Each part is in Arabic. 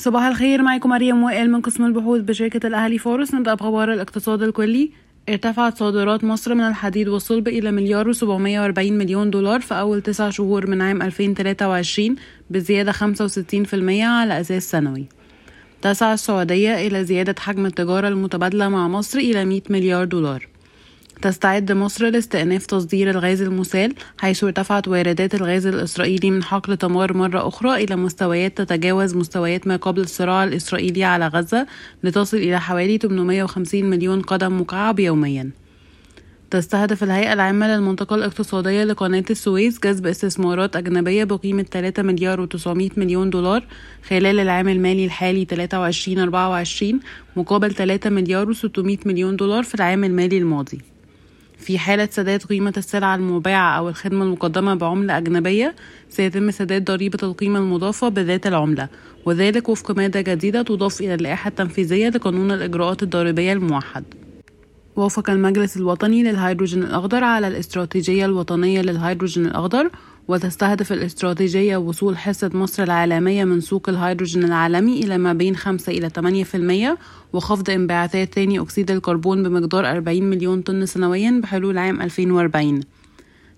صباح الخير معكم مريم وائل من قسم البحوث بشركة الأهلي فورس. نبدأ بأخبار الاقتصاد الكلي. ارتفعت صادرات مصر من الحديد والصلب إلى مليار وسبعمية وأربعين مليون دولار في أول تسع شهور من عام 2023 بزيادة 65% على أساس سنوي. تسعى السعودية إلى زيادة حجم التجارة المتبادلة مع مصر إلى 100 مليار دولار. تستعد مصر لاستئناف تصدير الغاز المسال حيث ارتفعت واردات الغاز الإسرائيلي من حقل تمار مرة أخرى إلى مستويات تتجاوز مستويات ما قبل الصراع الإسرائيلي على غزة لتصل إلى حوالي 850 مليون قدم مكعب يومياً. تستهدف الهيئة العامة للمنطقة الاقتصادية لقناة السويس جذب استثمارات أجنبية بقيمة 3 مليار و900 مليون دولار خلال العام المالي الحالي 23-24 مقابل 3 مليار و600 مليون دولار في العام المالي الماضي. في حالة سداد قيمة السلعة المباعة أو الخدمة المقدمة بعملة أجنبية سيتم سداد ضريبة القيمة المضافة بذات العملة وذلك وفق مادة جديدة تضاف إلى اللائحة التنفيذية لقانون الإجراءات الضريبية الموحد. وافق المجلس الوطني للهيدروجين الأخضر على الاستراتيجية الوطنية للهيدروجين الأخضر وتستهدف الاستراتيجية وصول حصة مصر العالمية من سوق الهيدروجين العالمي إلى ما بين 5 إلى 8% وخفض انبعاثات ثاني أكسيد الكربون بمقدار 40 مليون طن سنويا بحلول عام 2040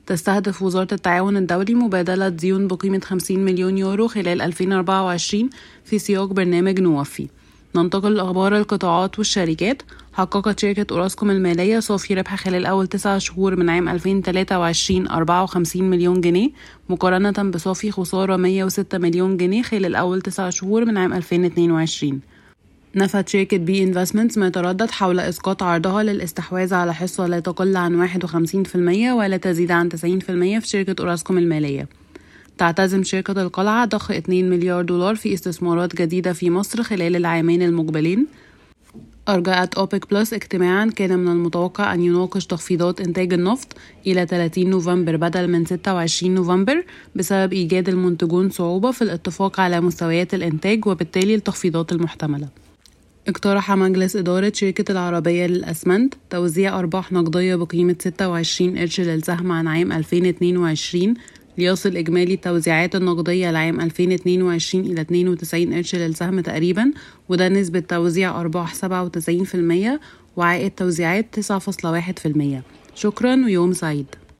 تستهدف وزارة التعاون الدولي مبادلة ديون بقيمة 50 مليون يورو خلال 2024 في سياق برنامج نوفي ننتقل لأخبار القطاعات والشركات. حققت شركة أوراسكوم المالية صافي ربح خلال أول تسعة شهور من عام 2023 54 مليون جنيه مقارنة بصافي خسارة 106 مليون جنيه خلال أول تسعة شهور من عام 2022 نفت شركة B Investments ما يتردد حول إسقاط عرضها للاستحواذ على حصة لا تقل عن 51% ولا تزيد عن 90% في شركة أوراسكوم المالية. تعتزم شركة القلعة ضخ 2 مليار دولار في استثمارات جديدة في مصر خلال العامين المقبلين. أرجعت أوبك بلس اجتماعا كان من المتوقع أن يناقش تخفيضات إنتاج النفط إلى 30 نوفمبر بدل من 26 نوفمبر بسبب إيجاد المنتجون صعوبة في الاتفاق على مستويات الإنتاج وبالتالي التخفيضات المحتملة. اقترح مجلس إدارة شركة العربية للأسمنت توزيع أرباح نقدية بقيمة 26 قرش للسهم عن عام 2022 ليصل إجمالي التوزيعات النقدية لعام 2022 إلى 92 قرش للسهم تقريبا وده نسبة توزيع أرباح 97% وعائد توزيعات 9.1% شكرا ويوم سعيد.